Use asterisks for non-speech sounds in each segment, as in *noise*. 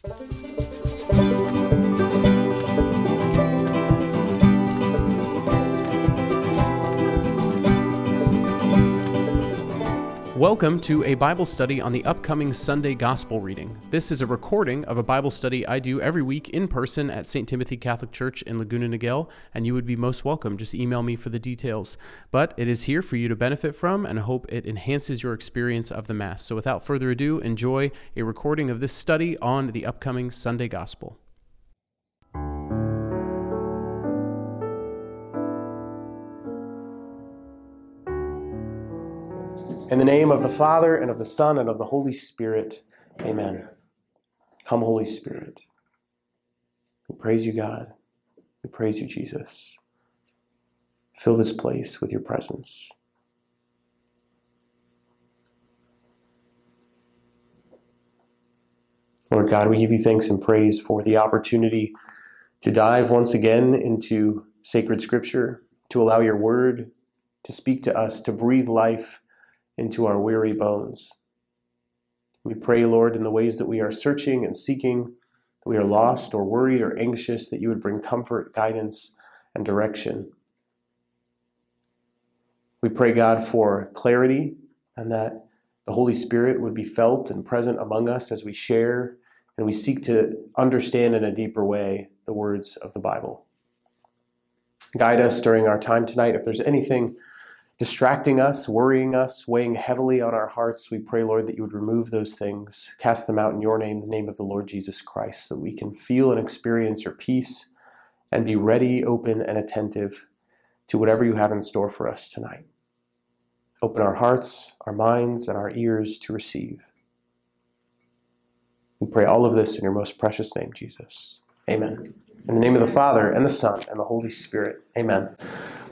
Thank you. Welcome to a Bible study on the upcoming Sunday Gospel reading. This is a recording of a Bible study I do every week in person at St. Timothy Catholic Church in Laguna Niguel, and you would be most welcome. Just email me for the details. But it is here for you to benefit from, and hope it enhances your experience of the Mass. So without further ado, enjoy a recording of this study on the upcoming Sunday Gospel. In the name of the Father, and of the Son, and of the Holy Spirit, amen. Come, Holy Spirit. We praise you, God. We praise you, Jesus. Fill this place with your presence. Lord God, we give you thanks and praise for the opportunity to dive once again into sacred scripture, to allow your word to speak to us, to breathe life into our weary bones. We pray, Lord, in the ways that we are searching and seeking, that we are lost or worried or anxious, that you would bring comfort, guidance, and direction. We pray, God, for clarity and that the Holy Spirit would be felt and present among us as we share and we seek to understand in a deeper way the words of the Bible. Guide us during our time tonight. If there's anything distracting us, worrying us, weighing heavily on our hearts, we pray, Lord, that you would remove those things, cast them out in your name, the name of the Lord Jesus Christ, so that we can feel and experience your peace and be ready, open, and attentive to whatever you have in store for us tonight. Open our hearts, our minds, and our ears to receive. We pray all of this in your most precious name, Jesus. Amen. In the name of the Father, and the Son, and the Holy Spirit. Amen.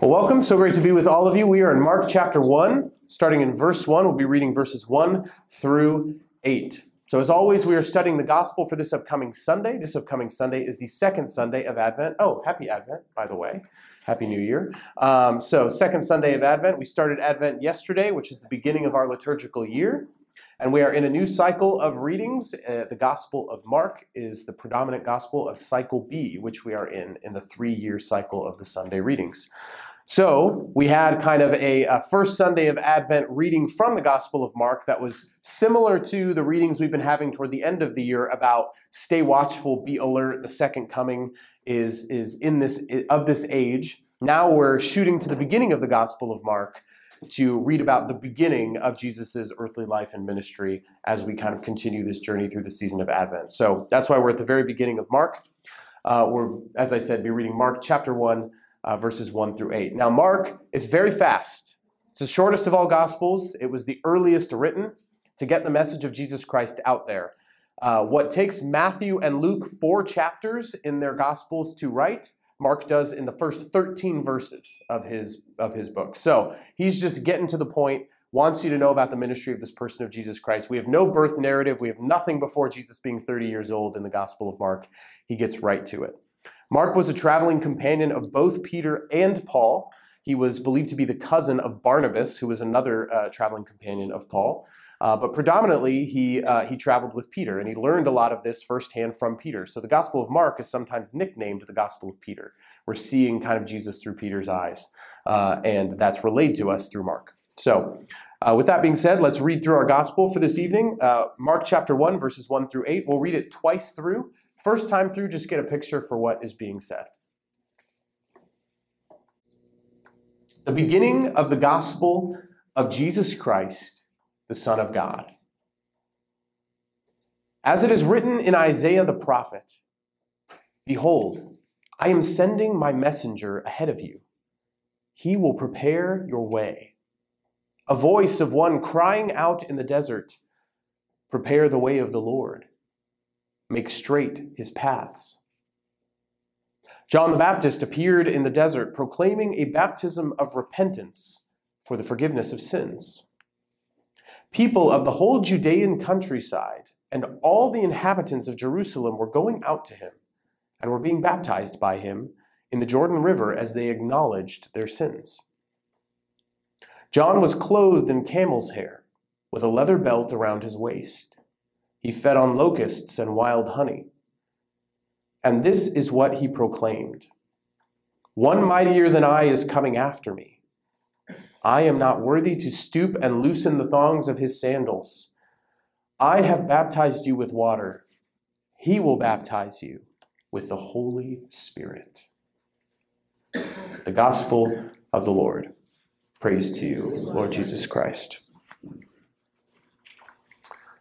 Well, welcome. So great to be with all of you. We are in Mark chapter 1, starting in verse 1. We'll be reading verses 1 through 8. So, as always, we are studying the gospel for this upcoming Sunday. This upcoming Sunday is the second Sunday of Advent. Oh, happy Advent, by the way. Happy New Year. Um, so, second Sunday of Advent. We started Advent yesterday, which is the beginning of our liturgical year. And we are in a new cycle of readings. Uh, the Gospel of Mark is the predominant Gospel of Cycle B, which we are in, in the three year cycle of the Sunday readings. So we had kind of a, a, first Sunday of Advent reading from the Gospel of Mark that was similar to the readings we've been having toward the end of the year about stay watchful, be alert. The second coming is is in this of this age. Now we're shooting to the beginning of the Gospel of Mark to read about the beginning of Jesus's earthly life and ministry as we kind of continue this journey through the season of Advent. So that's why we're at the very beginning of Mark. Uh, we're, as I said, be reading Mark chapter one uh, verses 1 through 8. Now, Mark is very fast. It's the shortest of all Gospels. It was the earliest written to get the message of Jesus Christ out there. Uh, what takes Matthew and Luke four chapters in their Gospels to write, Mark does in the first 13 verses of his, of his book. So he's just getting to the point, wants you to know about the ministry of this person of Jesus Christ. We have no birth narrative, we have nothing before Jesus being 30 years old in the Gospel of Mark. He gets right to it. Mark was a traveling companion of both Peter and Paul. He was believed to be the cousin of Barnabas, who was another uh, traveling companion of Paul. Uh, but predominantly, he, uh, he traveled with Peter, and he learned a lot of this firsthand from Peter. So the Gospel of Mark is sometimes nicknamed the Gospel of Peter. We're seeing kind of Jesus through Peter's eyes, uh, and that's relayed to us through Mark. So, uh, with that being said, let's read through our Gospel for this evening. Uh, Mark chapter 1, verses 1 through 8. We'll read it twice through First time through, just get a picture for what is being said. The beginning of the gospel of Jesus Christ, the Son of God. As it is written in Isaiah the prophet Behold, I am sending my messenger ahead of you. He will prepare your way. A voice of one crying out in the desert Prepare the way of the Lord make straight his paths. John the Baptist appeared in the desert proclaiming a baptism of repentance for the forgiveness of sins. People of the whole Judean countryside and all the inhabitants of Jerusalem were going out to him and were being baptized by him in the Jordan River as they acknowledged their sins. John was clothed in camel's hair with a leather belt around his waist He fed on locusts and wild honey. And this is what he proclaimed One mightier than I is coming after me. I am not worthy to stoop and loosen the thongs of his sandals. I have baptized you with water. He will baptize you with the Holy Spirit. The Gospel of the Lord. Praise to you, Lord Jesus Christ.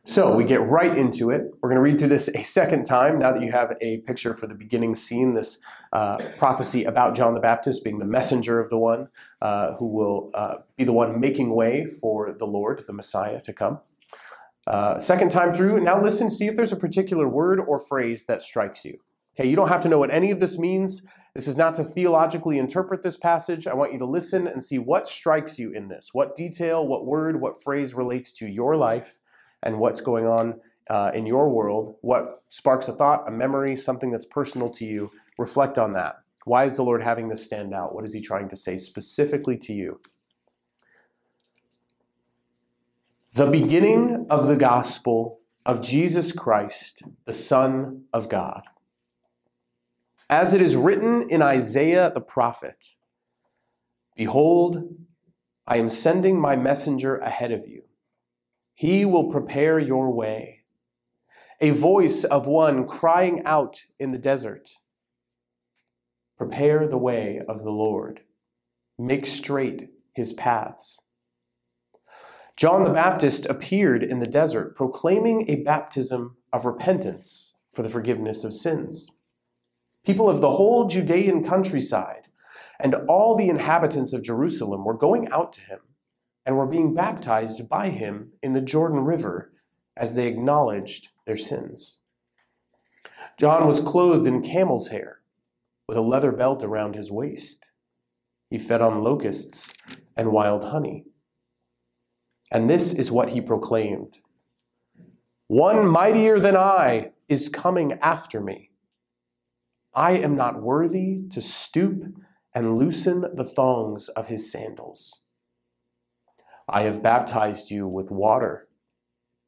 So we get right into it. We're going to read through this a second time now that you have a picture for the beginning scene, this uh, prophecy about John the Baptist being the messenger of the one uh, who will uh, be the one making way for the Lord, the Messiah, to come. Uh, second time through, now listen, see if there's a particular word or phrase that strikes you. Okay, you don't have to know what any of this means. This is not to theologically interpret this passage. I want you to listen and see what strikes you in this. What detail, what word, what phrase relates to your life and what's going on uh, in your world, what sparks a thought, a memory, something that's personal to you. Reflect on that. Why is the Lord having this stand out? What is He trying to say specifically to you? The beginning of the gospel of Jesus Christ, the Son of God. As it is written in Isaiah the prophet Behold, I am sending my messenger ahead of you he will prepare your way. A voice of one crying out in the desert Prepare the way of the Lord, make straight his paths. John the Baptist appeared in the desert proclaiming a baptism of repentance for the forgiveness of sins. People of the whole Judean countryside and all the inhabitants of Jerusalem were going out to him and were being baptized by him in the Jordan River as they acknowledged their sins. John was clothed in camel's hair, with a leather belt around his waist. He fed on locusts and wild honey. And this is what he proclaimed One mightier than I is coming after me. I am not worthy to stoop and loosen the thongs of his sandals. I have baptized you with water.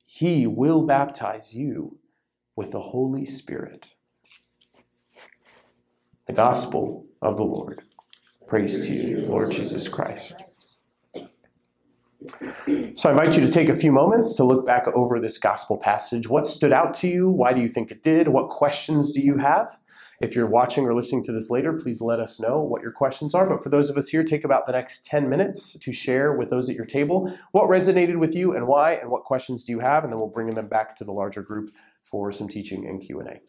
He will baptize you with the Holy Spirit. The Gospel of the Lord. Praise to you, Lord Jesus Christ. So I invite you to take a few moments to look back over this gospel passage. What stood out to you? Why do you think it did? What questions do you have? If you're watching or listening to this later, please let us know what your questions are. But for those of us here, take about the next 10 minutes to share with those at your table what resonated with you and why, and what questions do you have, and then we'll bring them back to the larger group for some teaching and Q&A.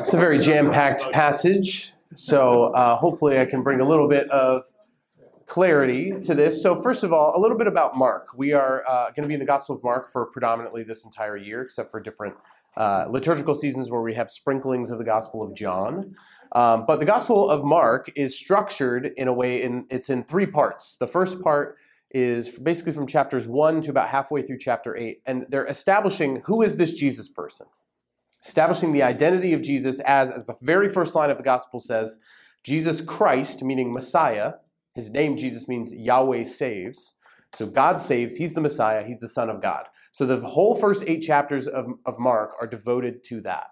It's a very jam-packed passage, so uh, hopefully I can bring a little bit of clarity to this. So, first of all, a little bit about Mark. We are uh, going to be in the Gospel of Mark for predominantly this entire year, except for different uh, liturgical seasons where we have sprinklings of the Gospel of John. Um, but the Gospel of Mark is structured in a way, in, it's in three parts. The first part is basically from chapters 1 to about halfway through chapter 8, and they're establishing who is this Jesus person? Establishing the identity of Jesus as, as the very first line of the Gospel says, Jesus Christ, meaning Messiah. His name, Jesus, means Yahweh saves. So God saves, He's the Messiah, He's the Son of God. So the whole first eight chapters of, of Mark are devoted to that.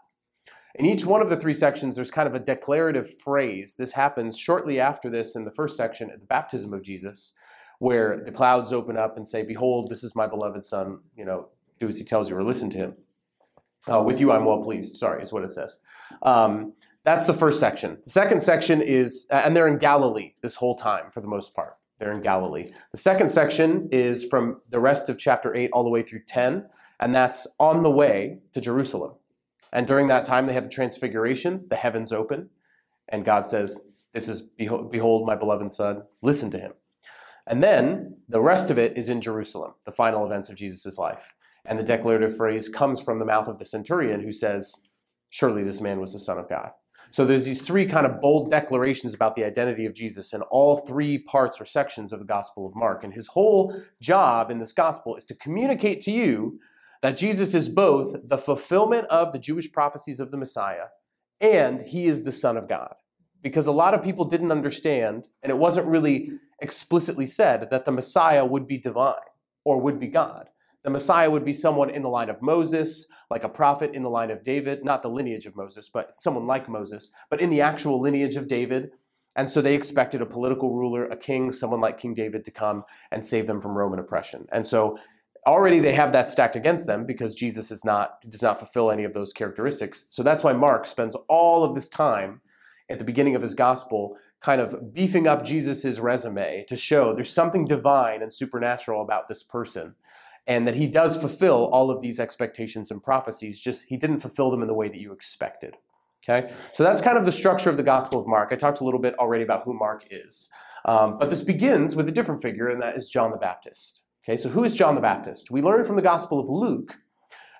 In each one of the three sections, there's kind of a declarative phrase. This happens shortly after this in the first section at the baptism of Jesus, where the clouds open up and say, Behold, this is my beloved Son, you know, do as he tells you or listen to him. Uh, with you, I'm well pleased. Sorry, is what it says. Um, that's the first section. The second section is, and they're in Galilee this whole time for the most part. They're in Galilee. The second section is from the rest of chapter 8 all the way through 10, and that's on the way to Jerusalem. And during that time, they have the transfiguration, the heavens open, and God says, This is, behold, my beloved Son, listen to him. And then the rest of it is in Jerusalem, the final events of Jesus' life. And the declarative phrase comes from the mouth of the centurion who says, Surely this man was the Son of God. So there's these three kind of bold declarations about the identity of Jesus in all three parts or sections of the Gospel of Mark. And his whole job in this gospel is to communicate to you that Jesus is both the fulfillment of the Jewish prophecies of the Messiah and he is the Son of God. Because a lot of people didn't understand, and it wasn't really explicitly said, that the Messiah would be divine or would be God the Messiah would be someone in the line of Moses, like a prophet in the line of David, not the lineage of Moses, but someone like Moses, but in the actual lineage of David. And so they expected a political ruler, a king, someone like King David to come and save them from Roman oppression. And so already they have that stacked against them because Jesus is not does not fulfill any of those characteristics. So that's why Mark spends all of this time at the beginning of his gospel kind of beefing up Jesus's resume to show there's something divine and supernatural about this person and that he does fulfill all of these expectations and prophecies just he didn't fulfill them in the way that you expected. Okay, so that's kind of the structure of the Gospel of Mark. I talked a little bit already about who Mark is. Um, but this begins with a different figure, and that is John the Baptist. Okay, so who is John the Baptist? We learn from the Gospel of Luke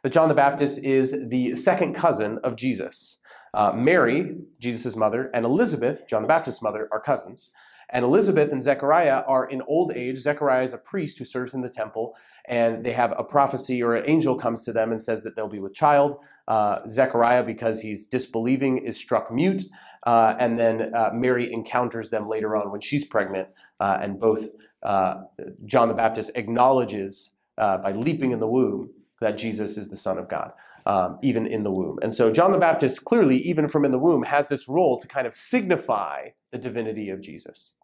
that John the Baptist is the second cousin of Jesus. Uh, Mary, Jesus' mother, and Elizabeth, John the Baptist's mother, are cousins. And Elizabeth and Zechariah are in old age. Zechariah is a priest who serves in the temple, and they have a prophecy or an angel comes to them and says that they'll be with child. Uh, Zechariah, because he's disbelieving, is struck mute. Uh, and then uh, Mary encounters them later on when she's pregnant, uh, and both uh, John the Baptist acknowledges uh, by leaping in the womb that Jesus is the Son of God. Um, even in the womb. And so John the Baptist clearly, even from in the womb, has this role to kind of signify the divinity of Jesus.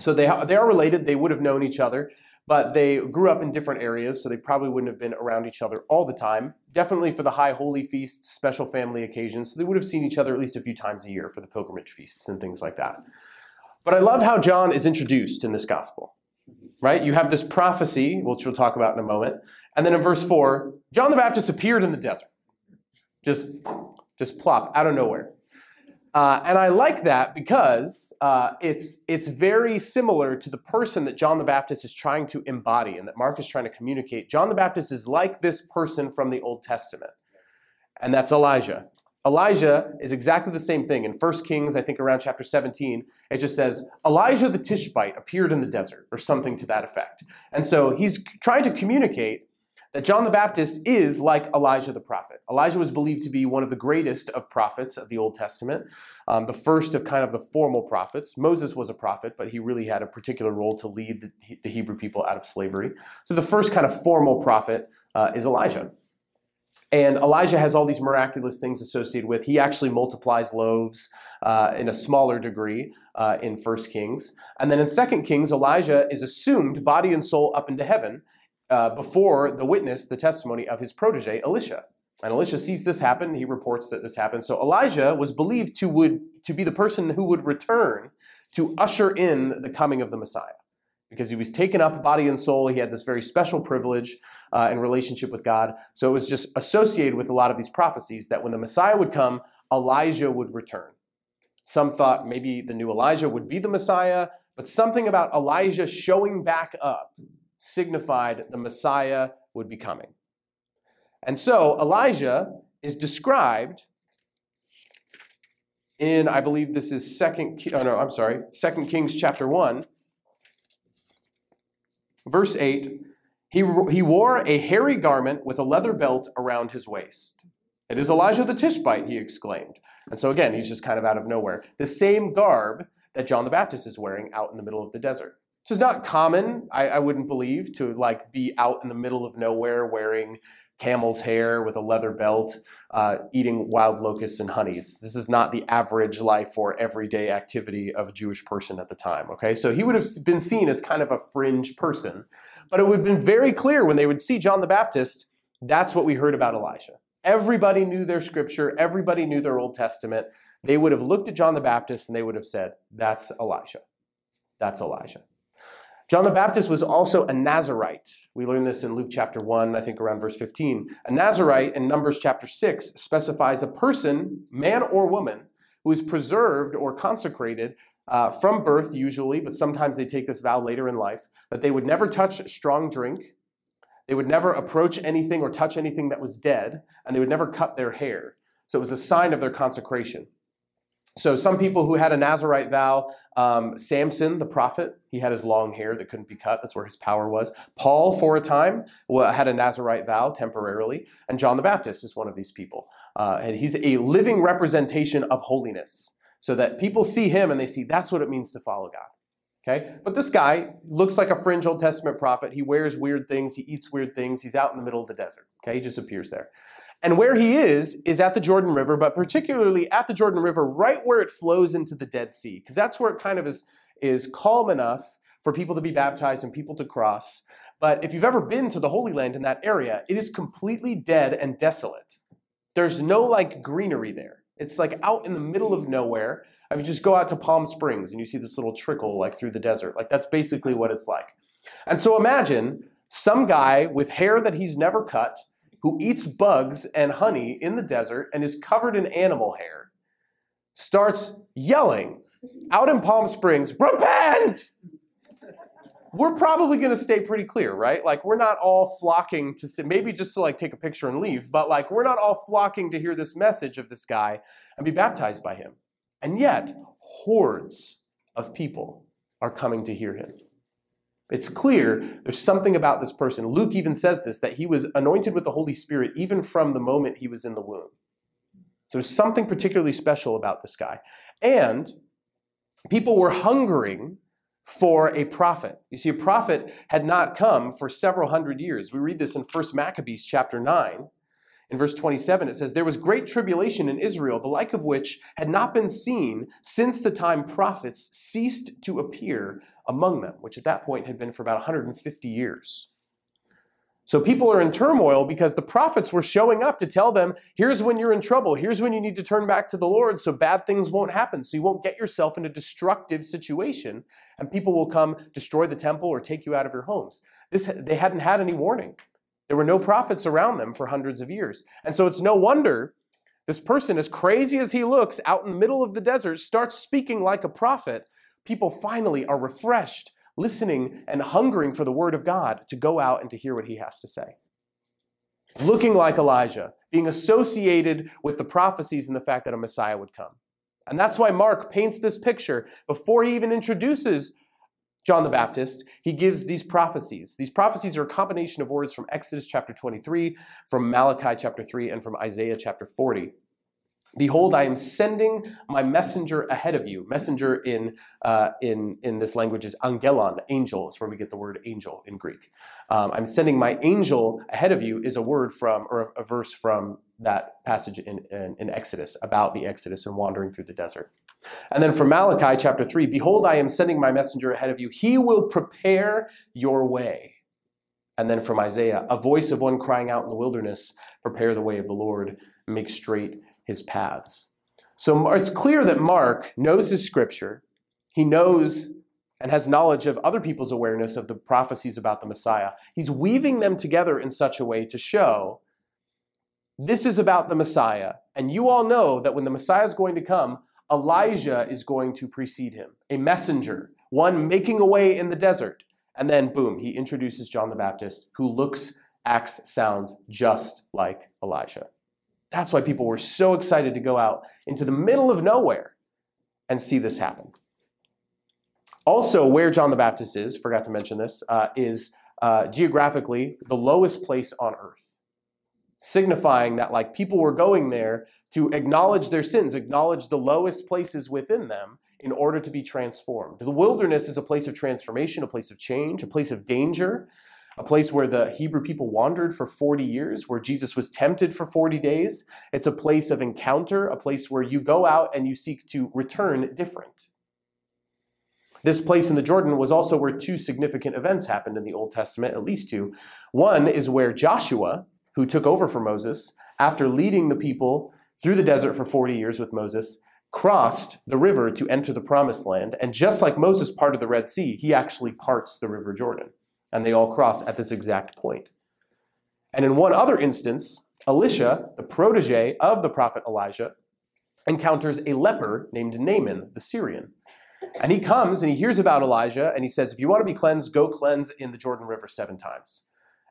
So they, ha- they are related, they would have known each other, but they grew up in different areas, so they probably wouldn't have been around each other all the time. Definitely for the high holy feasts, special family occasions, so they would have seen each other at least a few times a year for the pilgrimage feasts and things like that. But I love how John is introduced in this gospel, right? You have this prophecy, which we'll talk about in a moment, and then in verse 4, John the Baptist appeared in the desert. Just, just plop out of nowhere. Uh, and I like that because uh, it's, it's very similar to the person that John the Baptist is trying to embody and that Mark is trying to communicate. John the Baptist is like this person from the Old Testament, and that's Elijah. Elijah is exactly the same thing. In 1 Kings, I think around chapter 17, it just says, Elijah the Tishbite appeared in the desert, or something to that effect. And so he's trying to communicate that John the Baptist is like Elijah the prophet. Elijah was believed to be one of the greatest of prophets of the Old Testament, um, the first of kind of the formal prophets. Moses was a prophet, but he really had a particular role to lead the, the Hebrew people out of slavery. So the first kind of formal prophet uh, is Elijah. And Elijah has all these miraculous things associated with. He actually multiplies loaves uh, in a smaller degree uh, in First Kings, and then in Second Kings, Elijah is assumed body and soul up into heaven, uh, before the witness the testimony of his protege, Elisha. And Elisha sees this happen. He reports that this happened. So Elijah was believed to, would, to be the person who would return to usher in the coming of the Messiah. Because he was taken up body and soul. He had this very special privilege uh, in relationship with God. So it was just associated with a lot of these prophecies that when the Messiah would come, Elijah would return. Some thought maybe the new Elijah would be the Messiah, but something about Elijah showing back up signified the Messiah would be coming. And so Elijah is described in, I believe this is second, oh no, I'm sorry, Second Kings chapter 1, verse 8. He, he wore a hairy garment with a leather belt around his waist. It is Elijah the Tishbite, he exclaimed. And so again, he's just kind of out of nowhere. The same garb that John the Baptist is wearing out in the middle of the desert. This is not common, I, I wouldn't believe, to like be out in the middle of nowhere wearing camel's hair with a leather belt, uh, eating wild locusts and honeys. This is not the average life or everyday activity of a Jewish person at the time. Okay, so he would have been seen as kind of a fringe person, but it would have been very clear when they would see John the Baptist. That's what we heard about Elijah. Everybody knew their scripture. Everybody knew their Old Testament. They would have looked at John the Baptist and they would have said, "That's Elijah. That's Elijah." John the Baptist was also a Nazarite. We learn this in Luke chapter 1, I think around verse 15. A Nazarite in Numbers chapter 6 specifies a person, man or woman, who is preserved or consecrated uh, from birth, usually, but sometimes they take this vow later in life, that they would never touch strong drink, they would never approach anything or touch anything that was dead, and they would never cut their hair. So it was a sign of their consecration. So some people who had a Nazarite vow, um, Samson, the prophet, he had his long hair that couldn't be cut. That's where his power was. Paul, for a time, had a Nazarite vow temporarily, and John the Baptist is one of these people. Uh, and he's a living representation of holiness, so that people see him and they see that's what it means to follow God. Okay? But this guy looks like a fringe Old Testament prophet. He wears weird things, he eats weird things, he's out in the middle of the desert. Okay? He just appears there. And where he is, is at the Jordan River, but particularly at the Jordan River, right where it flows into the Dead Sea, because that's where it kind of is, is calm enough for people to be baptized and people to cross. But if you've ever been to the Holy Land in that area, it is completely dead and desolate. There's no like greenery there. It's like out in the middle of nowhere. I mean, just go out to Palm Springs and you see this little trickle like through the desert. Like that's basically what it's like. And so imagine some guy with hair that he's never cut who eats bugs and honey in the desert and is covered in animal hair starts yelling out in Palm Springs, repent! We're probably going to stay pretty clear, right? Like we're not all flocking to see, maybe just to like take a picture and leave, but like we're not all flocking to hear this message of this guy and be baptized by him. And yet, hordes of people are coming to hear him. It's clear there's something about this person. Luke even says this that he was anointed with the Holy Spirit even from the moment he was in the womb. So there's something particularly special about this guy. And people were hungering for a prophet. You see, a prophet had not come for several hundred years. We read this in 1 Maccabees chapter 9. In verse 27, it says, There was great tribulation in Israel, the like of which had not been seen since the time prophets ceased to appear among them, which at that point had been for about 150 years. So people are in turmoil because the prophets were showing up to tell them, here's when you're in trouble, here's when you need to turn back to the Lord so bad things won't happen, so you won't get yourself in a destructive situation and people will come destroy the temple or take you out of your homes. This, they hadn't had any warning. There were no prophets around them for hundreds of years. And so it's no wonder this person, as crazy as he looks out in the middle of the desert, starts speaking like a prophet. People finally are refreshed, listening and hungering for the word of God to go out and to hear what he has to say. Looking like Elijah, being associated with the prophecies and the fact that a Messiah would come. And that's why Mark paints this picture before he even introduces John the Baptist, he gives these prophecies. These prophecies are a combination of words from Exodus chapter 23, from Malachi chapter 3, and from Isaiah chapter 40. Behold, I am sending my messenger ahead of you. Messenger in, uh, in, in this language is angelon, angel. It's where we get the word angel in Greek. Um, I'm sending my angel ahead of you is a word from, or a, a verse from that passage in, in, in Exodus about the Exodus and wandering through the desert. And then from Malachi chapter 3 Behold, I am sending my messenger ahead of you. He will prepare your way. And then from Isaiah, a voice of one crying out in the wilderness, Prepare the way of the Lord, make straight his paths. So it's clear that Mark knows his scripture. He knows and has knowledge of other people's awareness of the prophecies about the Messiah. He's weaving them together in such a way to show this is about the Messiah. And you all know that when the Messiah is going to come, Elijah is going to precede him, a messenger, one making a way in the desert. And then, boom, he introduces John the Baptist, who looks, acts, sounds just like Elijah. That's why people were so excited to go out into the middle of nowhere and see this happen. Also, where John the Baptist is, forgot to mention this, uh, is uh, geographically the lowest place on earth signifying that like people were going there to acknowledge their sins, acknowledge the lowest places within them in order to be transformed. The wilderness is a place of transformation, a place of change, a place of danger, a place where the Hebrew people wandered for 40 years, where Jesus was tempted for 40 days. It's a place of encounter, a place where you go out and you seek to return different. This place in the Jordan was also where two significant events happened in the Old Testament, at least two. One is where Joshua, who took over for Moses after leading the people through the desert for 40 years with Moses, crossed the river to enter the promised land. And just like Moses parted the Red Sea, he actually parts the River Jordan. And they all cross at this exact point. And in one other instance, Elisha, the protege of the prophet Elijah, encounters a leper named Naaman, the Syrian. And he comes and he hears about Elijah and he says, If you want to be cleansed, go cleanse in the Jordan River seven times.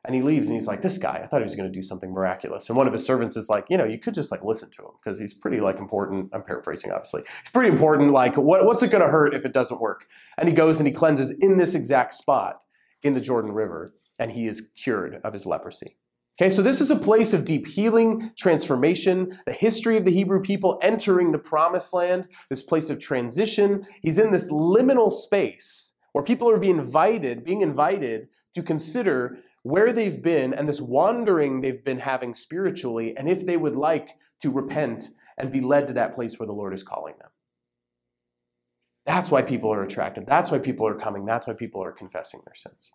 And he leaves and he's like, this guy, I thought he was going to do something miraculous. And one of his servants is like, you know, you could just like listen to him because he's pretty like important. I'm paraphrasing, obviously. He's pretty important. Like, what, what's it going to hurt if it doesn't work? And he goes and he cleanses in this exact spot in the Jordan River and he is cured of his leprosy. Okay, so this is a place of deep healing, transformation, the history of the Hebrew people entering the promised land, this place of transition. He's in this liminal space where people are being invited, being invited to consider where they've been and this wandering they've been having spiritually, and if they would like to repent and be led to that place where the Lord is calling them. That's why people are attracted. That's why people are coming. That's why people are confessing their sins.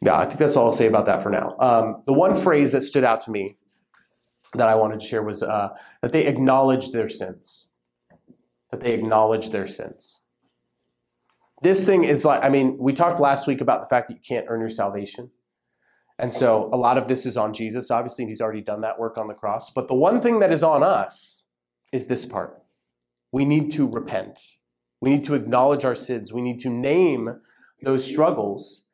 Yeah, I think that's all I'll say about that for now. Um, the one phrase that stood out to me that I wanted to share was uh, that they acknowledge their sins. That they acknowledge their sins. This thing is like, I mean, we talked last week about the fact that you can't earn your salvation. And so a lot of this is on Jesus, obviously, and he's already done that work on the cross. But the one thing that is on us is this part we need to repent. We need to acknowledge our sins. We need to name those struggles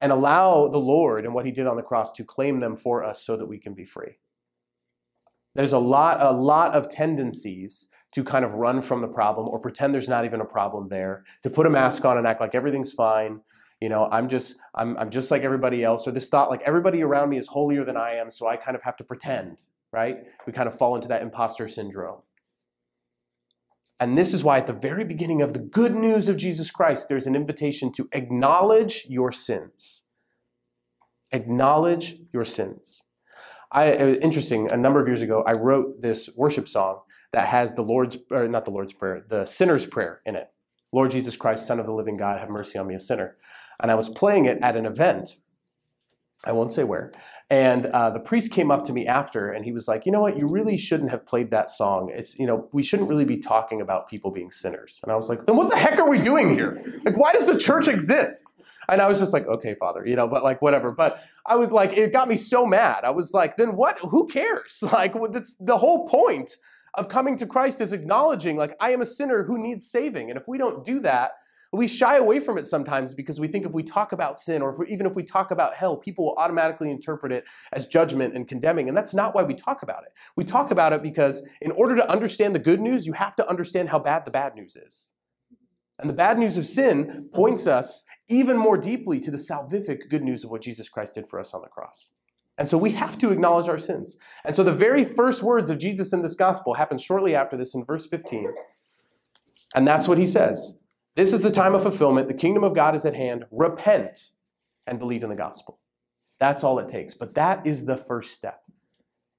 and allow the Lord and what he did on the cross to claim them for us so that we can be free. There's a lot, a lot of tendencies to kind of run from the problem or pretend there's not even a problem there, to put a mask on and act like everything's fine. You know, I'm just, I'm, I'm just like everybody else, or this thought like everybody around me is holier than I am, so I kind of have to pretend, right? We kind of fall into that imposter syndrome. And this is why, at the very beginning of the good news of Jesus Christ, there's an invitation to acknowledge your sins. Acknowledge your sins. I, uh, interesting, a number of years ago, I wrote this worship song that has the Lord's, or not the Lord's Prayer, the sinner's prayer in it. Lord Jesus Christ, Son of the living God, have mercy on me, a sinner. And I was playing it at an event. I won't say where. And uh, the priest came up to me after and he was like, you know what, you really shouldn't have played that song. It's, you know, we shouldn't really be talking about people being sinners. And I was like, then what the heck are we doing here? Like, why does the church exist? And I was just like, okay, Father, you know, but like, whatever. But I was like, it got me so mad. I was like, then what? Who cares? *laughs* Like, that's the whole point of coming to Christ is acknowledging, like, I am a sinner who needs saving. And if we don't do that, we shy away from it sometimes because we think if we talk about sin or if we, even if we talk about hell, people will automatically interpret it as judgment and condemning. And that's not why we talk about it. We talk about it because in order to understand the good news, you have to understand how bad the bad news is. And the bad news of sin points us even more deeply to the salvific good news of what Jesus Christ did for us on the cross. And so we have to acknowledge our sins. And so the very first words of Jesus in this gospel happen shortly after this in verse 15. And that's what he says this is the time of fulfillment. The kingdom of God is at hand. Repent and believe in the gospel. That's all it takes. But that is the first step.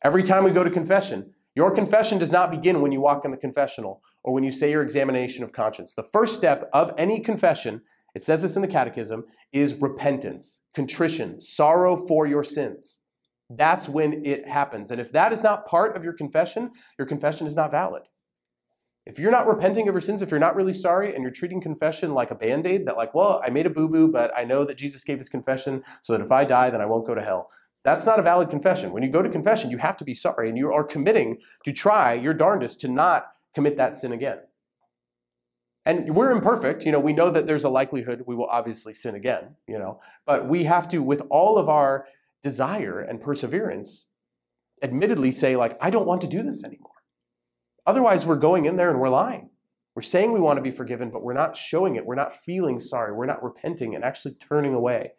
Every time we go to confession, your confession does not begin when you walk in the confessional or when you say your examination of conscience. The first step of any confession, it says this in the catechism, is repentance, contrition, sorrow for your sins. That's when it happens. And if that is not part of your confession, your confession is not valid. If you're not repenting of your sins, if you're not really sorry and you're treating confession like a band aid, that, like, well, I made a boo boo, but I know that Jesus gave his confession so that if I die, then I won't go to hell. That's not a valid confession. When you go to confession, you have to be sorry and you are committing to try your darndest to not commit that sin again. And we're imperfect. You know, we know that there's a likelihood we will obviously sin again, you know, but we have to, with all of our desire and perseverance, admittedly say, like, I don't want to do this anymore. Otherwise, we're going in there and we're lying. We're saying we want to be forgiven, but we're not showing it. We're not feeling sorry. We're not repenting and actually turning away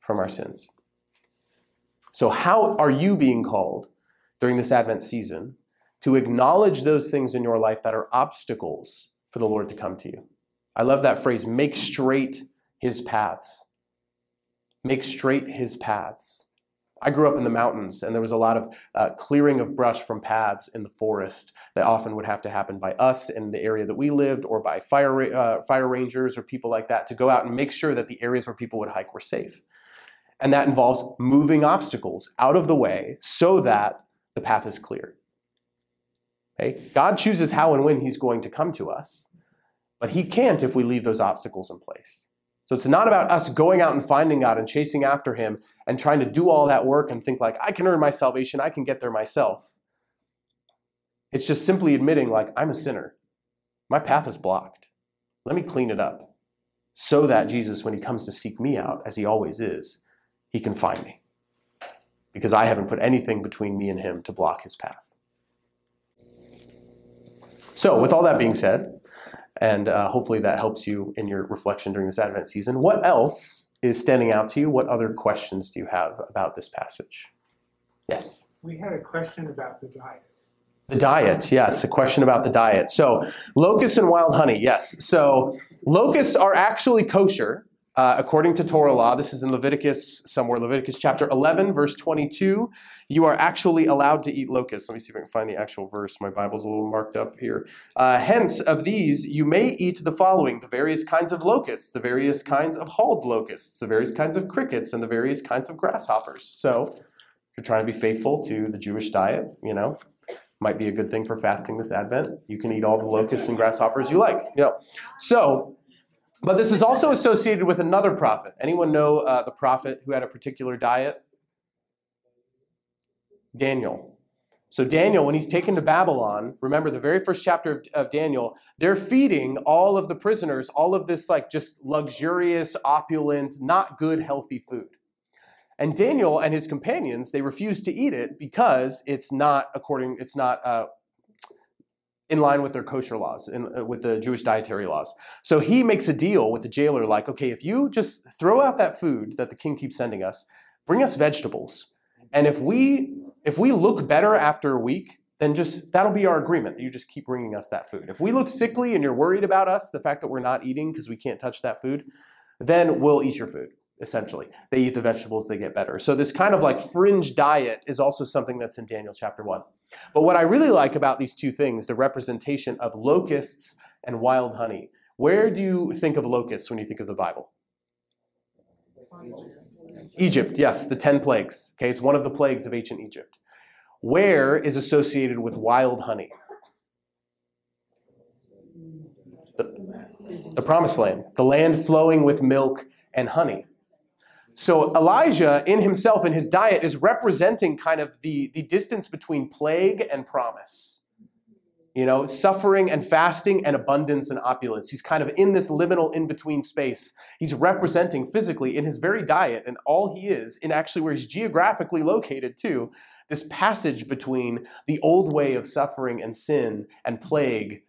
from our sins. So, how are you being called during this Advent season to acknowledge those things in your life that are obstacles for the Lord to come to you? I love that phrase make straight his paths. Make straight his paths. I grew up in the mountains, and there was a lot of uh, clearing of brush from paths in the forest that often would have to happen by us in the area that we lived, or by fire uh, fire rangers or people like that to go out and make sure that the areas where people would hike were safe. And that involves moving obstacles out of the way so that the path is clear. Okay? God chooses how and when He's going to come to us, but He can't if we leave those obstacles in place. So it's not about us going out and finding God and chasing after Him and trying to do all that work and think like, I can earn my salvation, I can get there myself. It's just simply admitting, like, I'm a sinner. My path is blocked. Let me clean it up so that Jesus, when He comes to seek me out, as He always is, He can find me. Because I haven't put anything between me and Him to block His path. So, with all that being said, and uh, hopefully that helps you in your reflection during this Advent season. What else is standing out to you? What other questions do you have about this passage? Yes? We had a question about the diet. The diet, yes, a question about the diet. So, locusts and wild honey, yes. So, locusts are actually kosher uh, according to Torah law. This is in Leviticus, somewhere, Leviticus chapter 11, verse 22. You are actually allowed to eat locusts. Let me see if I can find the actual verse. My Bible's a little marked up here. Uh, Hence, of these, you may eat the following the various kinds of locusts, the various kinds of bald locusts, the various kinds of crickets, and the various kinds of grasshoppers. So, if you're trying to be faithful to the Jewish diet, you know, might be a good thing for fasting this Advent. You can eat all the locusts and grasshoppers you like. You know. So, but this is also associated with another prophet. Anyone know uh, the prophet who had a particular diet? Daniel. So, Daniel, when he's taken to Babylon, remember the very first chapter of, of, Daniel, they're feeding all of the prisoners all of this, like, just luxurious, opulent, not good, healthy food. And Daniel and his companions, they refuse to eat it because it's not according, it's not uh, in line with their kosher laws, in, uh, with the Jewish dietary laws. So he makes a deal with the jailer, like, okay, if you just throw out that food that the king keeps sending us, bring us vegetables, and if we if we look better after a week, then just that'll be our agreement that you just keep bringing us that food. If we look sickly and you're worried about us, the fact that we're not eating because we can't touch that food, then we'll eat your food essentially. They eat the vegetables, they get better. So, this kind of like fringe diet is also something that's in Daniel chapter 1. But what I really like about these two things, the representation of locusts and wild honey, where do you think of locusts when you think of the Bible? Egypt, yes, the 10 plagues. Okay, it's one of the plagues of ancient Egypt. Where is associated with wild honey? The, the promised land, the land flowing with milk and honey. So Elijah, in himself, in his diet, is representing kind of the, the distance between plague and promise. You know, suffering and fasting and abundance and opulence. He's kind of in this liminal in between space. He's representing physically in his very diet and all he is, in actually where he's geographically located too, this passage between the old way of suffering and sin and plague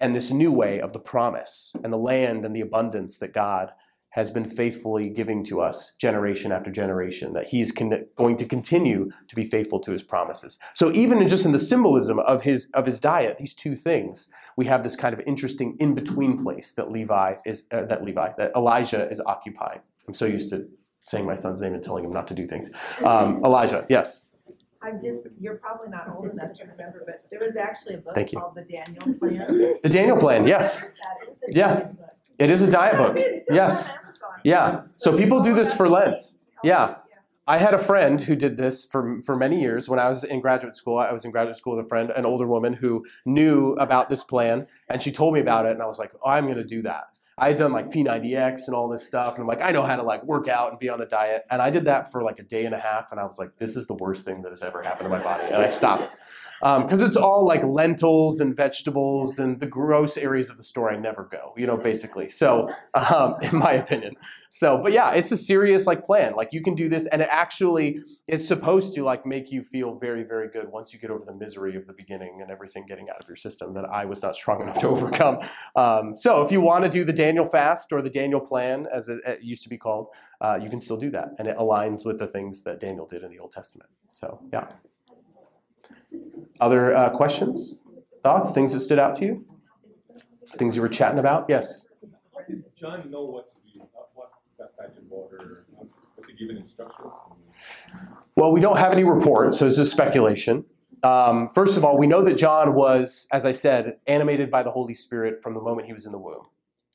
and this new way of the promise and the land and the abundance that God has been faithfully giving to us generation after generation, that he is con- going to continue to be faithful to his promises. So even in just in the symbolism of his of his diet, these two things, we have this kind of interesting in between place that Levi is uh, that Levi that Elijah is occupying. I'm so used to saying my son's name and telling him not to do things. Um, *laughs* Elijah, yes. I'm just, you're probably not old enough to remember, but there was actually a book Thank you. called The Daniel Plan. The Daniel Plan, yes. It was a Yeah. It is a diet book. mean, it's still Yes. Yeah. So people do this for Lent. Oh, yeah. Yeah. I had a friend who did this for, for many years. When I was in graduate school, I was in graduate school with a friend, an older woman who knew about this plan, and she told me about it, and I was like, oh, I'm going to do that. I had done like P90X and all this stuff, and I'm like, I know how to like work out and be on a diet, and I did that for like a day and a half, and I was like, this is the worst thing that has ever happened to my body, and I stopped because it's all like lentils and vegetables and the gross areas of the store I never go, you know, basically. So, um, *laughs* in my opinion, so but yeah, it's a serious like plan. Like you can do this, and it actually is supposed to like make you feel very, very good once you get over the misery of the beginning and everything getting out of your system that I was not strong *laughs* enough to overcome. Um, so, if you want to do the Daniel fast or the Daniel plan, as it, it used to be called, uh, you can still do that, and it aligns with the things that Daniel did in the Old Testament. So, yeah. Other uh, questions, thoughts, things that stood out to you? Things you were chatting about? Yes. Did John know what to do, what water, was he given instructions? Well, we don't have any report, so this is speculation. Um, first of all, we know that John was, as I said, animated by the Holy Spirit from the moment he was in the womb.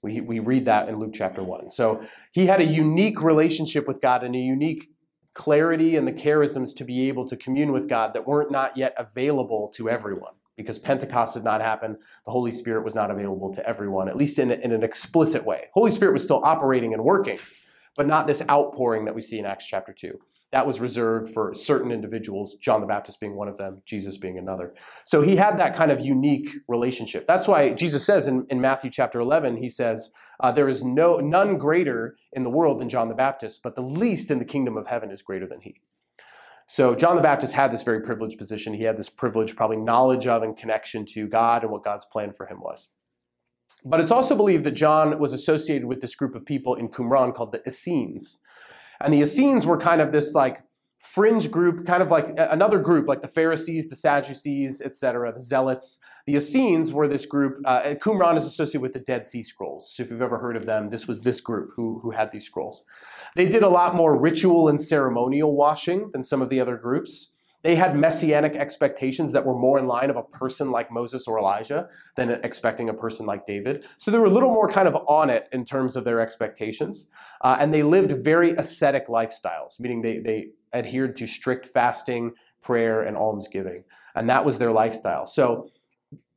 We, we read that in Luke chapter 1. So he had a unique relationship with God and a unique clarity and the charisms to be able to commune with God that weren't not yet available to everyone because Pentecost had not happened. The Holy Spirit was not available to everyone, at least in, in an explicit way. Holy Spirit was still operating and working, but not this outpouring that we see in Acts chapter 2. That was reserved for certain individuals, John the Baptist being one of them, Jesus being another. So he had that kind of unique relationship. That's why Jesus says in, in Matthew chapter 11, he says, uh, There is no, none greater in the world than John the Baptist, but the least in the kingdom of heaven is greater than he. So John the Baptist had this very privileged position. He had this privilege, probably knowledge of and connection to God and what God's plan for him was. But it's also believed that John was associated with this group of people in Qumran called the Essenes. And the Essenes were kind of this like fringe group, kind of like another group, like the Pharisees, the Sadducees, etc., the Zealots. The Essenes were this group. Uh, Qumran is associated with the Dead Sea Scrolls. So if you've ever heard of them, this was this group who, who had these scrolls. They did a lot more ritual and ceremonial washing than some of the other groups. They had messianic expectations that were more in line of a person like Moses or Elijah than expecting a person like David. So they were a little more kind of on it in terms of their expectations. Uh, and they lived very ascetic lifestyles, meaning they, they adhered to strict fasting, prayer, and almsgiving. And that was their lifestyle. So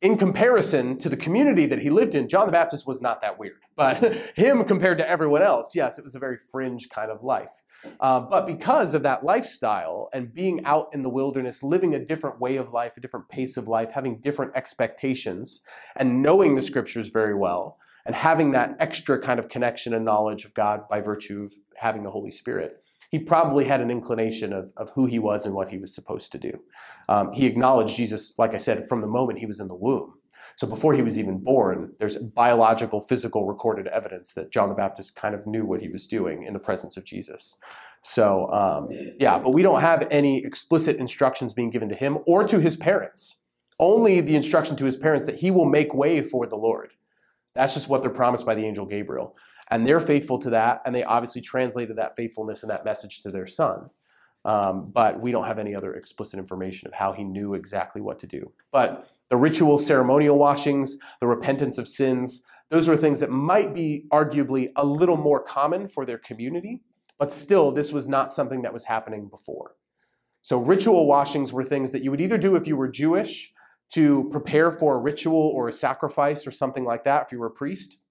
in comparison to the community that he lived in, John the Baptist was not that weird. But *laughs* him compared to everyone else, yes, it was a very fringe kind of life. Uh, but because of that lifestyle and being out in the wilderness, living a different way of life, a different pace of life, having different expectations, and knowing the scriptures very well, and having that extra kind of connection and knowledge of God by virtue of having the Holy Spirit, he probably had an inclination of, of who he was and what he was supposed to do. Um, he acknowledged Jesus, like I said, from the moment he was in the womb. So before he was even born, there's biological, physical recorded evidence that John the Baptist kind of knew what he was doing in the presence of Jesus. So um, yeah, but we don't have any explicit instructions being given to him or to his parents. Only the instruction to his parents that he will make way for the Lord. That's just what they're promised by the angel Gabriel. And they're faithful to that, and they obviously translated that faithfulness and that message to their son. Um, but we don't have any other explicit information of how he knew exactly what to do. But the ritual ceremonial washings, the repentance of sins, those were things that might be arguably a little more common for their community, but still, this was not something that was happening before. So, ritual washings were things that you would either do if you were Jewish to prepare for a ritual or a sacrifice or something like that if you were a priest,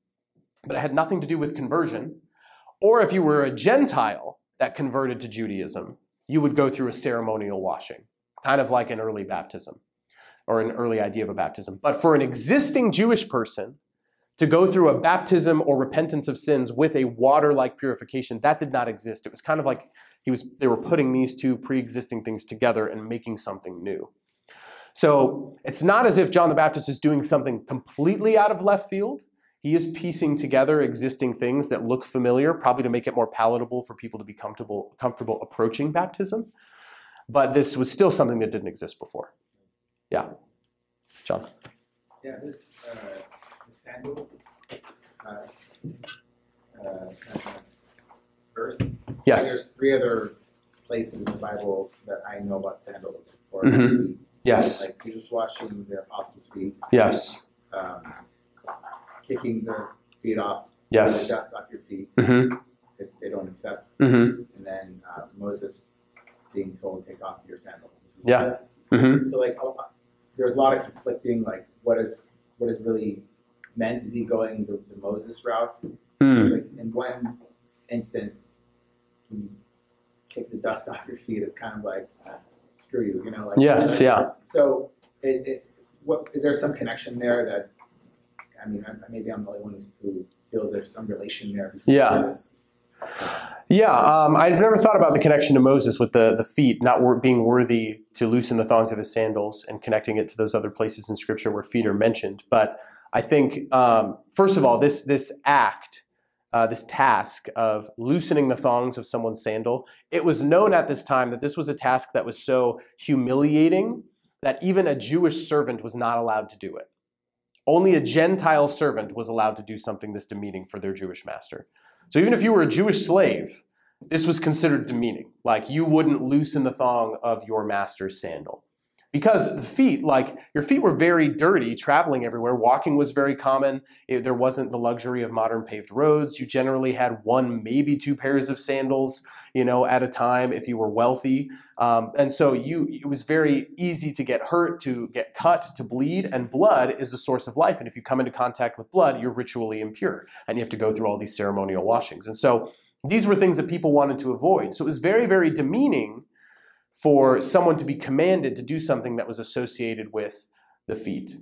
but it had nothing to do with conversion. Or if you were a Gentile that converted to Judaism, you would go through a ceremonial washing, kind of like an early baptism or an early idea of a baptism. But for an existing Jewish person to go through a baptism or repentance of sins with a water-like purification, that did not exist. It was kind of like he was they were putting these two pre-existing things together and making something new. So it's not as if John the Baptist is doing something completely out of left field. He is piecing together existing things that look familiar, probably to make it more palatable for people to be comfortable, comfortable approaching baptism. But this was still something that didn't exist before. Yeah. John. Yeah, this, uh, the sandals, uh, uh, verse. So Yes. There's three other places in the Bible that I know about sandals or Mhm. Yes. Like Jesus washing the apostles' feet, Yes. um, kicking the feet off, Yes. the dust off your feet Mm-hmm. if they don't accept, Mm-hmm. and then uh, Moses being told take off your sandals. This is- Yeah. Mm-hmm. So like, uh, there's a lot of conflicting. Like, what is what is really meant? Is he going the, the Moses route? Mm. Like in one instance, you kick the dust off your feet. It's kind of like ah, screw you, you know? Like, Yes. Yeah. So, it, it, what is there some connection there that? I mean, I, maybe I'm the only one who feels there's some relation there. Yeah. Yeah, um, I've never thought about the connection to Moses with the, the feet not wor- being worthy to loosen the thongs of his sandals and connecting it to those other places in Scripture where feet are mentioned. But I think, um, first of all, this this act, uh, this task of loosening the thongs of someone's sandal, it was known at this time that this was a task that was so humiliating that even a Jewish servant was not allowed to do it. Only a Gentile servant was allowed to do something this demeaning for their Jewish master. So even if you were a Jewish slave, this was considered demeaning. Like you wouldn't loosen the thong of your master's sandal. Because the feet, like your feet were very dirty traveling everywhere. Walking was very common. It- there wasn't the luxury of modern paved roads. You generally had one, maybe two pairs of sandals, you know, at a time if you were wealthy. Um, and so you, it was very easy to get hurt, to get cut, to bleed, and blood is the source of life. And if you come into contact with blood, you're ritually impure, and you have to go through all these ceremonial washings. And so these were things that people wanted to avoid. So it was very, very demeaning for someone to be commanded to do something that was associated with the feet.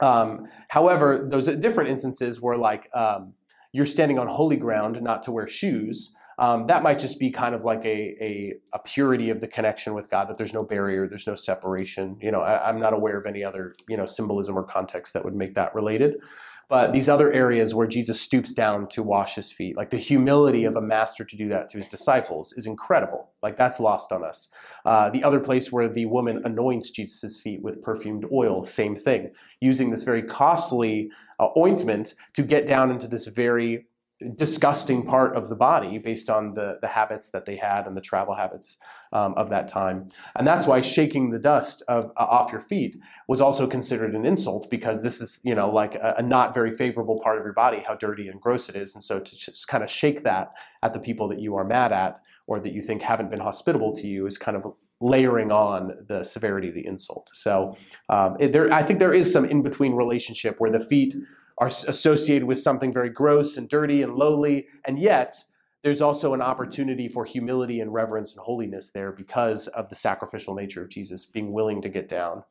Um, however, those different instances where like um, you're standing on holy ground, not to wear shoes. Um, that might just be kind of like a, a, a purity of the connection with God, that there's no barrier, there's no separation. You know, I, I'm not aware of any other, you know, symbolism or context that would make that related. But these other areas where Jesus stoops down to wash his feet, like the humility of a master to do that to his disciples, is incredible. Like that's lost on us. Uh, the other place where the woman anoints Jesus' feet with perfumed oil, same thing, using this very costly uh, ointment to get down into this very disgusting part of the body based on the, the habits that they had and the travel habits um, of that time. And that's why shaking the dust of uh, off your feet was also considered an insult because this is, you know, like a, a not very favorable part of your body, how dirty and gross it is. And so to just kind of shake that at the people that you are mad at or that you think haven't been hospitable to you is kind of layering on the severity of the insult. So um, it, there, I think there is some in between relationship where the feet are associated with something very gross and dirty and lowly, and yet there's also an opportunity for humility and reverence and holiness there because of the sacrificial nature of Jesus being willing to get down,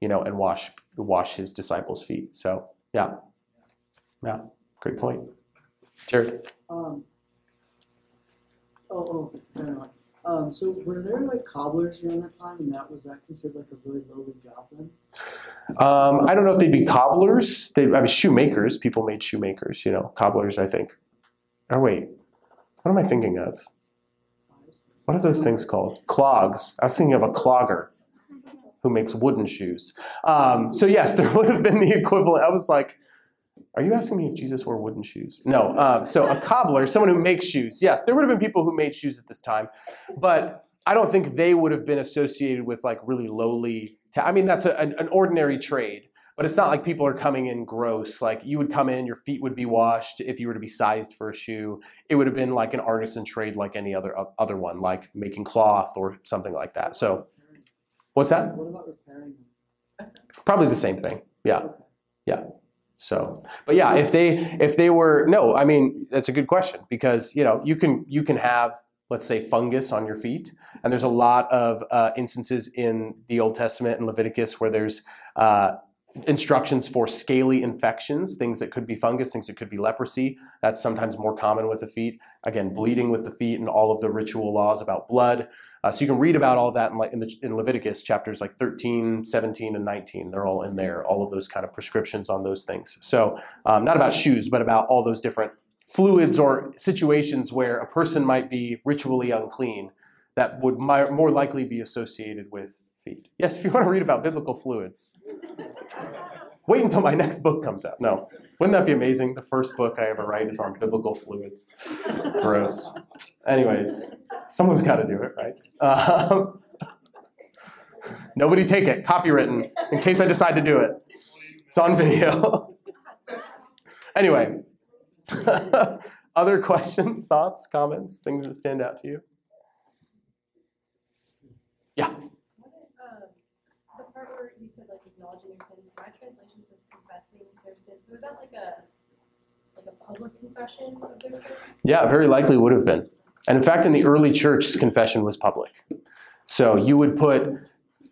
you know, and wash wash his disciples' feet. So yeah, yeah, great point, Jared. Um, oh, oh. Um, so were there like cobblers during that time, and that was that considered like a really lowly job then? Um, I don't know if they'd be cobblers. They, I mean, shoemakers. People made shoemakers. You know, cobblers. I think. Or wait, what am I thinking of? What are those things called? Clogs. I was thinking of a clogger who makes wooden shoes. Um, so yes, *laughs* there would have been the equivalent. I was like, are you asking me if Jesus wore wooden shoes? No. Uh, so a cobbler, someone who makes shoes. Yes, there would have been people who made shoes at this time, but I don't think they would have been associated with like really lowly. Ta- I mean, that's a, an, an ordinary trade, but it's not like people are coming in gross. Like you would come in, your feet would be washed if you were to be sized for a shoe. It would have been like an artisan trade, like any other other one, like making cloth or something like that. So, what's that? What about repairing? Probably the same thing. Yeah. Yeah. So, but yeah, if they if they were no, I mean that's a good question because you know you can you can have let's say fungus on your feet, and there's a lot of uh, instances in the Old Testament and Leviticus where there's uh, instructions for scaly infections, things that could be fungus, things that could be leprosy. That's sometimes more common with the feet. Again, bleeding with the feet and all of the ritual laws about blood. Uh, so you can read about all that in, like in, the, in Leviticus chapters like 13, 17, and 19. They're all in there, all of those kind of prescriptions on those things. So um, not about shoes, but about all those different fluids or situations where a person might be ritually unclean that would more likely be associated with feet. Yes, if you want to read about biblical fluids, wait until my next book comes out. No, wouldn't that be amazing? The first book I ever write is on biblical fluids. Gross. Anyways, someone's got to do it, right? Um, nobody take it, copywritten, in case I decide to do it. It's on video. anyway, *laughs* other questions, thoughts, comments, things that stand out to you? Yeah. What if, um, the part where you said like acknowledging your sins, my translation says confessing so is that like a, public confession? Yeah, very likely would have been. And in fact, in the early church, confession was public. So you would put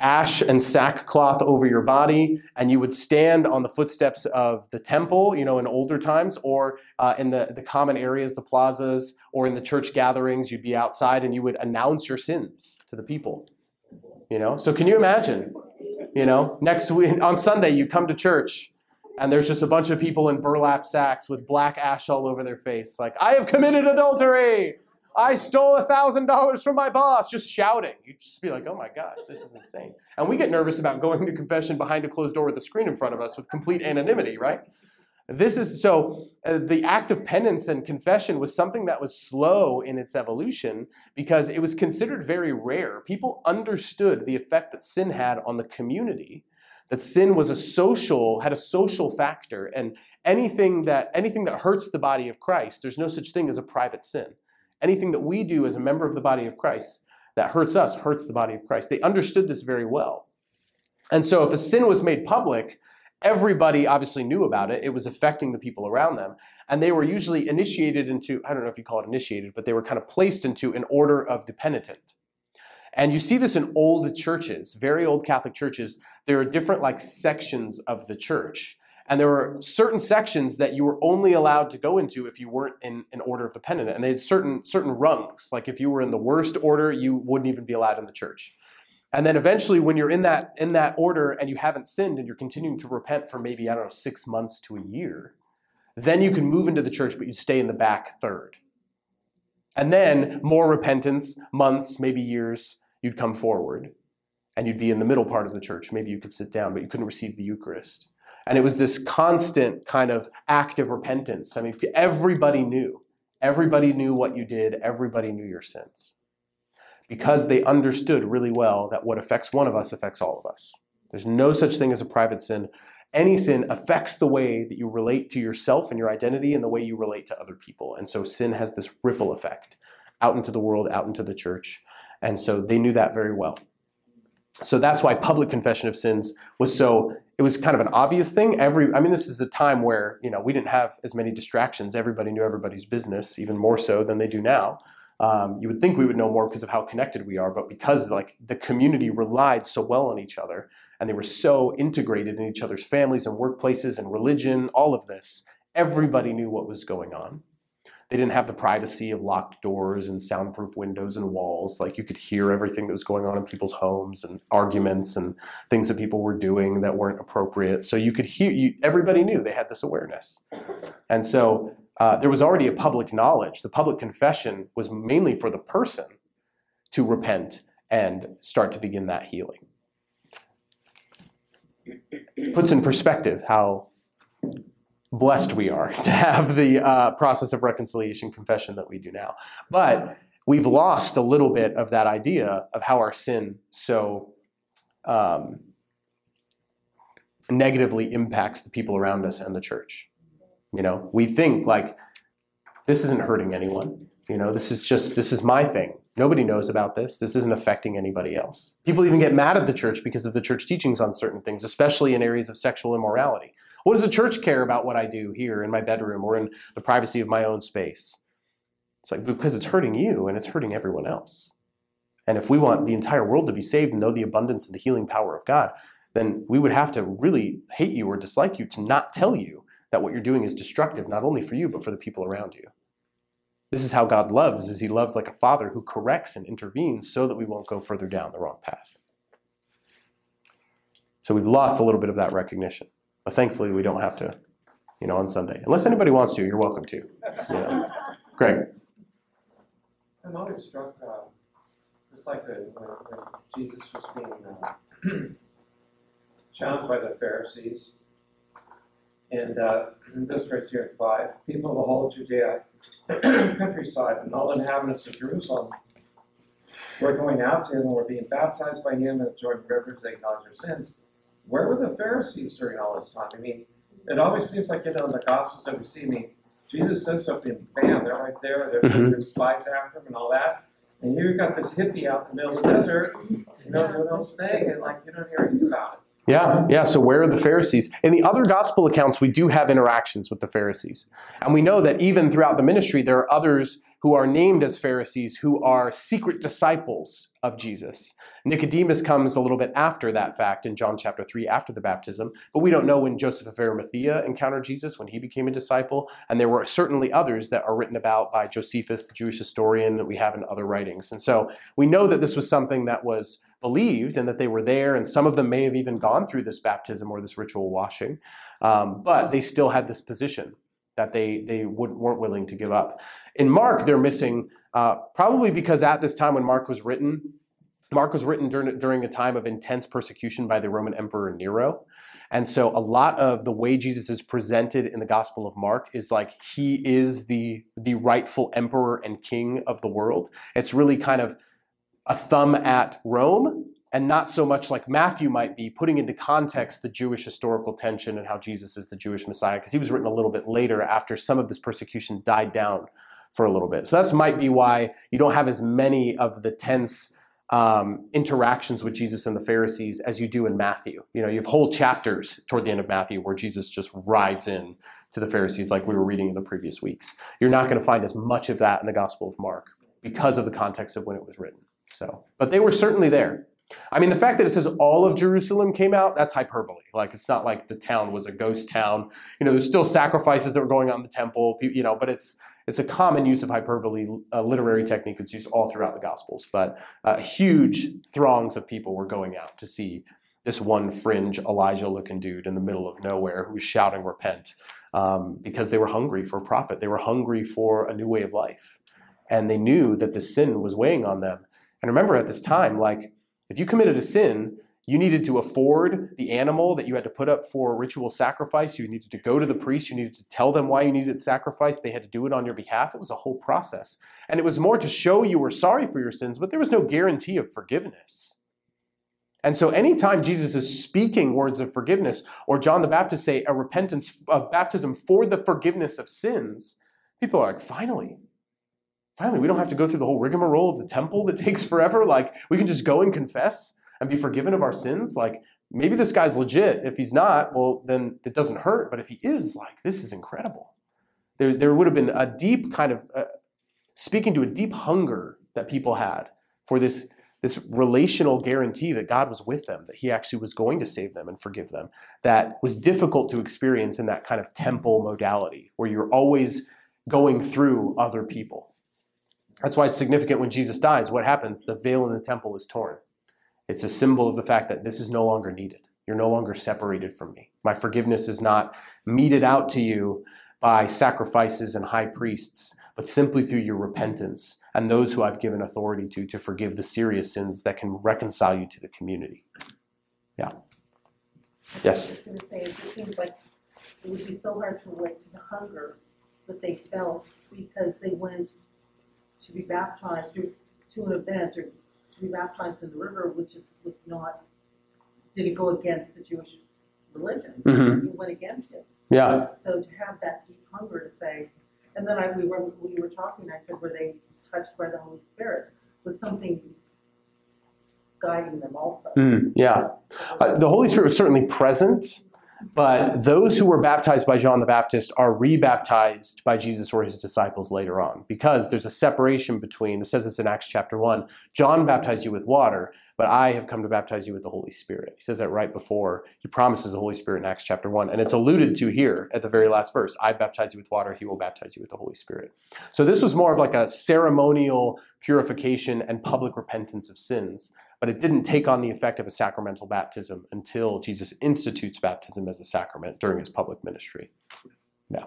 ash and sackcloth over your body, and you would stand on the footsteps of the temple, you know, in older times, or uh, in the, the common areas, the plazas, or in the church gatherings. You'd be outside and you would announce your sins to the people. You know, so can you imagine? You know, next week on Sunday, you come to church and there's just a bunch of people in burlap sacks with black ash all over their face, like, I have committed adultery. I stole a thousand dollars from my boss, just shouting. You'd just be like, oh my gosh, this is insane. And we get nervous about going to confession behind a closed door with a screen in front of us with complete anonymity, right? This is so uh, the act of penance and confession was something that was slow in its evolution because it was considered very rare. People understood the effect that sin had on the community, that sin was a social had a social factor and anything that anything that hurts the body of Christ, there's no such thing as a private sin. Anything that we do as a member of the body of Christ that hurts us hurts the body of Christ. They understood this very well. And so if a sin was made public, everybody obviously knew about it. It was affecting the people around them. And they were usually initiated into, I don't know if you call it initiated, but they were kind of placed into an order of the penitent. And you see this in old churches, very old Catholic churches. There are different like sections of the church. And there were certain sections that you were only allowed to go into if you weren't in an order of the penitent. And they had certain certain rungs. Like if you were in the worst order, you wouldn't even be allowed in the church. And then eventually, when you're in that in that order and you haven't sinned and you're continuing to repent for maybe I don't know six months to a year, Then you can move into the church, but you'd stay in the back third. And then more repentance, months, maybe years, you'd come forward and you'd be in the middle part of the church. Maybe you could sit down, but you couldn't receive the Eucharist. And it was this constant kind of active repentance. I mean, everybody knew. Everybody knew what you did, everybody knew your sins. Because they understood really well that what affects one of us affects all of us. There's no such thing as a private sin. Any sin affects the way that you relate to yourself and your identity and the way you relate to other people. And so sin has this ripple effect out into the world, out into the church. And so they knew that very well. So that's why public confession of sins was so it was kind of an obvious thing. Every I mean this is a time where, you know, we didn't have as many distractions. Everybody knew everybody's business even more so than they do now. Um, you would think we would know more because of how connected we are, but because like the community relied so well on each other and they were so integrated in each other's families and workplaces and religion, all of this, everybody knew what was going on. They didn't have the privacy of locked doors and soundproof windows and walls. Like you could hear everything that was going on in people's homes and arguments and things that people were doing that weren't appropriate. So you could hear, you, everybody knew they had this awareness. And so uh, there was already a public knowledge. The public confession was mainly for the person to repent and start to begin that healing. Puts in perspective how blessed we are *laughs* to have the uh, process of reconciliation confession that we do now. But we've lost a little bit of that idea of how our sin so um, negatively impacts the people around us and the church. You know, we think like this isn't hurting anyone. You know, this is just this is my thing. Nobody knows about this. This isn't affecting anybody else. People even get mad at the church because of the church teachings on certain things, especially in areas of sexual immorality. What does the church care about what I do here in my bedroom or in the privacy of my own space? It's like because it's hurting you and it's hurting everyone else. And if we want the entire world to be saved and know the abundance and the healing power of God, then we would have to really hate you or dislike you to not tell you that what you're doing is destructive, not only for you, but for the people around you. This is how God loves, is he loves like a father who corrects and intervenes so that we won't go further down the wrong path. So we've lost a little bit of that recognition. But thankfully, we don't have to, you know, on Sunday. Unless anybody wants to, you're welcome to. You know. Greg. I'm always struck, uh, just like the, when, Jesus was being uh, challenged by the Pharisees. And uh, in this verse here at 5 people of the whole Judea *clears throat* countryside and all inhabitants of Jerusalem were going out to him and were being baptized by him in the Jordan River they acknowledged their sins where were the Pharisees during all this time? I mean, it always seems like, you know, in the Gospels that we see, I mean, Jesus does something, bam, they're right there, they're, mm-hmm. there's spies after him and all that. And here you've got this hippie out in the middle of the desert, you know, doing his thing, and like, you don't hear anything about it. Yeah, yeah. So where are the Pharisees? In the other gospel accounts, we do have interactions with the Pharisees. And we know that even throughout the ministry, there are others who are named as Pharisees who are secret disciples of Jesus. Nicodemus comes a little bit after that fact in John chapter 3, after the baptism, but we don't know when Joseph of Arimathea encountered Jesus, when he became a disciple. And there were certainly others that are written about by Josephus, the Jewish historian, that we have in other writings. And so we know that this was something that was believed and that they were there, and some of them may have even gone through this baptism or this ritual washing, um, but they still had this position that they, they weren't willing to give up. In Mark, they're missing, uh, probably because at this time when Mark was written, Mark was written during, during a time of intense persecution by the Roman Emperor Nero. And so a lot of the way Jesus is presented in the Gospel of Mark is like he is the, the rightful emperor and king of the world. It's really kind of a thumb at Rome and not so much like Matthew might be, putting into context the Jewish historical tension and how Jesus is the Jewish Messiah, because he was written a little bit later after some of this persecution died down for a little bit. So that might be why you don't have as many of the tense um, interactions with Jesus and the Pharisees as you do in Matthew. You know, you have whole chapters toward the end of Matthew where Jesus just rides in to the Pharisees like we were reading in the previous weeks. You're not going to find as much of that in the Gospel of Mark because of the context of when it was written. So, but they were certainly there. I mean, the fact that it says all of Jerusalem came out, that's hyperbole. Like, it's not like the town was a ghost town. You know, there's still sacrifices that were going on in the temple, you know, but it's, it's a common use of hyperbole, a literary technique that's used all throughout the Gospels. But uh, huge throngs of people were going out to see this one fringe Elijah looking dude in the middle of nowhere who was shouting, Repent. um, because they were hungry for a prophet. They were hungry for a new way of life. And they knew that the sin was weighing on them. And remember at this time, like, if you committed a sin, you needed to afford the animal that you had to put up for ritual sacrifice. You needed to go to the priest. You needed to tell them why you needed sacrifice. They had to do it on your behalf. It was a whole process. And it was more to show you were sorry for your sins, but there was no guarantee of forgiveness. And so, anytime Jesus is speaking words of forgiveness, or John the Baptist say a repentance of baptism for the forgiveness of sins, people are like, finally, finally, we don't have to go through the whole rigmarole of the temple that *laughs* takes forever. Like, we can just go and confess and be forgiven of our sins. Like, maybe this guy's legit. If he's not, well, then it doesn't hurt. But if he is, like, this is incredible. There, there would have been a deep kind of uh, speaking to a deep hunger that people had for this this relational guarantee that God was with them, that He actually was going to save them and forgive them, that was difficult to experience in that kind of temple modality where you're always going through other people. That's why it's significant when Jesus dies. What happens? The veil in the temple is torn. It's a symbol of the fact that this is no longer needed. You're no longer separated from me. My forgiveness is not meted out to you by sacrifices and high priests, but simply through your repentance and those who I've given authority to to forgive the serious sins that can reconcile you to the community. Yeah. Yes. I was gonna say, it seems like it would be so hard to relate to the hunger that they felt because they went to be baptized to, to an event or to be baptized in the river, which is, was not, didn't go against the Jewish religion. Mhm. It went against it. Yeah. So to have that deep hunger to say, and then I, we were, we were talking, I said, were they touched by the Holy Spirit? Was something guiding them also? Mm, yeah. Uh, the Holy Spirit was certainly present, but those who were baptized by John the Baptist are rebaptized by Jesus or his disciples later on because there's a separation between, it says this in Acts chapter 1, John baptized you with water, but I have come to baptize you with the Holy Spirit. He says that right before he promises the Holy Spirit in Acts chapter 1, and it's alluded to here at the very last verse I baptize you with water, he will baptize you with the Holy Spirit. So this was more of like a ceremonial purification and public repentance of sins but it didn't take on the effect of a sacramental baptism until Jesus institutes baptism as a sacrament during his public ministry. Yeah.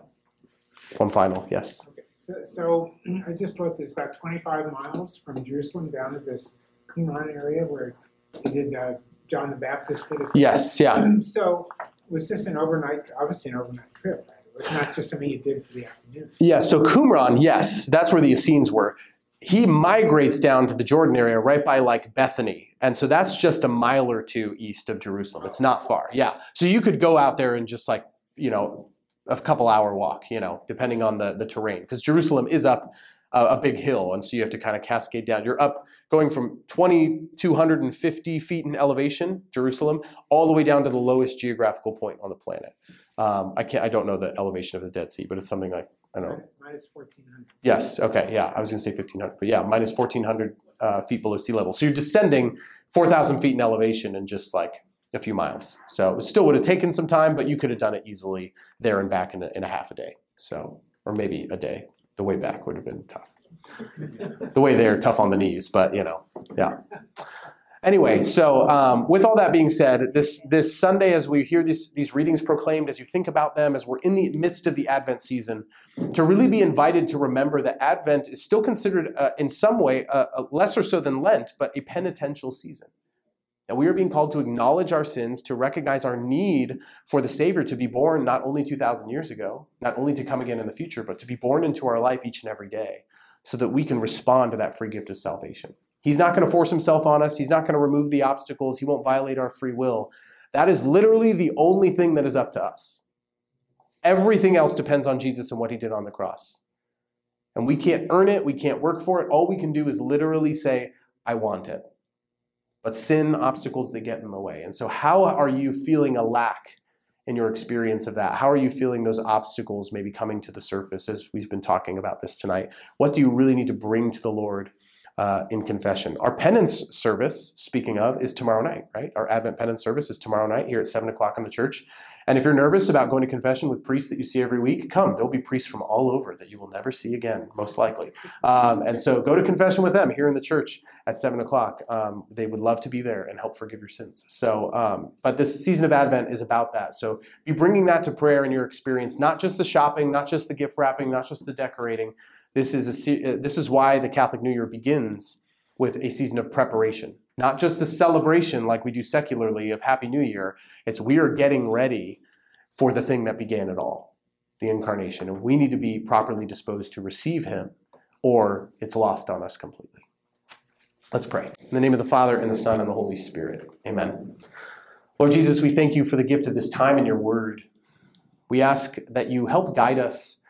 One final, yes. Okay, so, so *clears throat* I just looked, it's about twenty-five miles from Jerusalem down to this Qumran area where he did, uh, John the Baptist did his. Yes, yeah. *clears throat* So was this an overnight, obviously an overnight trip, right? It was not just something you did for the afternoon. Yeah, so Qumran, yes, that's where the Essenes were. He migrates down to the Jordan area right by like Bethany. And so that's just a mile or two east of Jerusalem. It's not far. Yeah. So you could go out there and just like, you know, a couple hour walk, you know, depending on the, the terrain. Because Jerusalem is up a, a big hill. And so you have to kind of cascade down. You're up going from 2,250 feet in elevation, Jerusalem, all the way down to the lowest geographical point on the planet. Um, I can't, I don't know the elevation of the Dead Sea, but it's something like, I don't know, Minus fourteen hundred. Yes. Okay. Yeah. I was going to say 1500, but yeah, minus 1400 uh, feet below sea level. So you're descending 4,000 feet in elevation in just like a few miles. So it still would have taken some time, but you could have done it easily there and back in a, in a half a day. So, or maybe a day. The way back would have been tough. *laughs* The way there, tough on the knees, but you know, yeah. Anyway, so um, with all that being said, this this Sunday, as we hear these these readings proclaimed, as you think about them, as we're in the midst of the Advent season, to really be invited to remember that Advent is still considered, uh, in some way, uh, lesser so than Lent, but a penitential season. That we are being called to acknowledge our sins, to recognize our need for the Savior to be born not only 2,000 years ago, not only to come again in the future, but to be born into our life each and every day, so that we can respond to that free gift of salvation. He's not going to force himself on us. He's not going to remove the obstacles. He won't violate our free will. That is literally the only thing that is up to us. Everything else depends on Jesus and what he did on the cross. And we can't earn it, we can't work for it. All we can do is literally say, I want it. But sin, obstacles, they get in the way. And so, how are you feeling a lack in your experience of that? How are you feeling those obstacles maybe coming to the surface as we've been talking about this tonight? What do you really need to bring to the Lord? Uh, in confession. Our penance service, speaking of, is tomorrow night, right? Our Advent penance service is tomorrow night here at 7 o'clock in the church. And if you're nervous about going to confession with priests that you see every week, come. There'll be priests from all over that you will never see again, most likely. Um, and so go to confession with them here in the church at 7 o'clock. Um, they would love to be there and help forgive your sins. So, um, but this season of Advent is about that. So be bringing that to prayer in your experience, not just the shopping, not just the gift wrapping, not just the decorating. This is, a, uh, this is why the Catholic New Year begins with a season of preparation. Not just the celebration like we do secularly of Happy New Year. It's we are getting ready for the thing that began it all, the incarnation. And we need to be properly disposed to receive him, or it's lost on us completely. Let's pray. In the name of the Father, and the Son, and the Holy Spirit. Amen. Lord Jesus, we thank you for the gift of this time and your word. We ask that you help guide us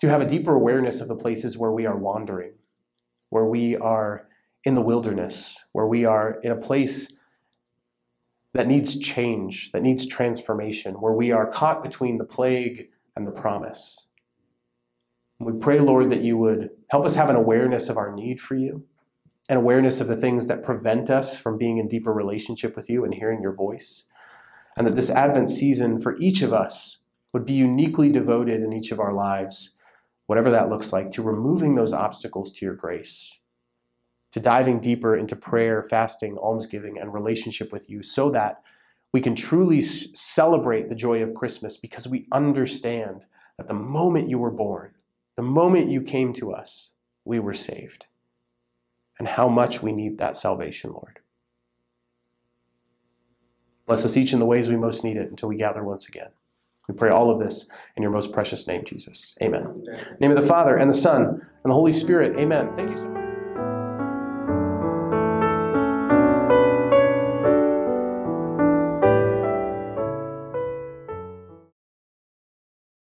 to have a deeper awareness of the places where we are wandering, where we are in the wilderness, where we are in a place that needs change, that needs transformation, where we are caught between the plague and the promise. We pray, Lord, that you would help us have an awareness of our need for you, an awareness of the things that prevent us from being in deeper relationship with you and hearing your voice, and that this Advent season for each of us would be uniquely devoted in each of our lives, whatever that looks like, to removing those obstacles to your grace to diving deeper into prayer, fasting, almsgiving, and relationship with you so that we can truly celebrate the joy of Christmas because we understand that the moment you were born, the moment you came to us, we were saved. And how much we need that salvation, Lord. Bless us each in the ways we most need it until we gather once again. We pray all of this in your most precious name, Jesus. Amen. Name of the Father, and the Son, and the Holy Spirit. Amen. Thank you so much.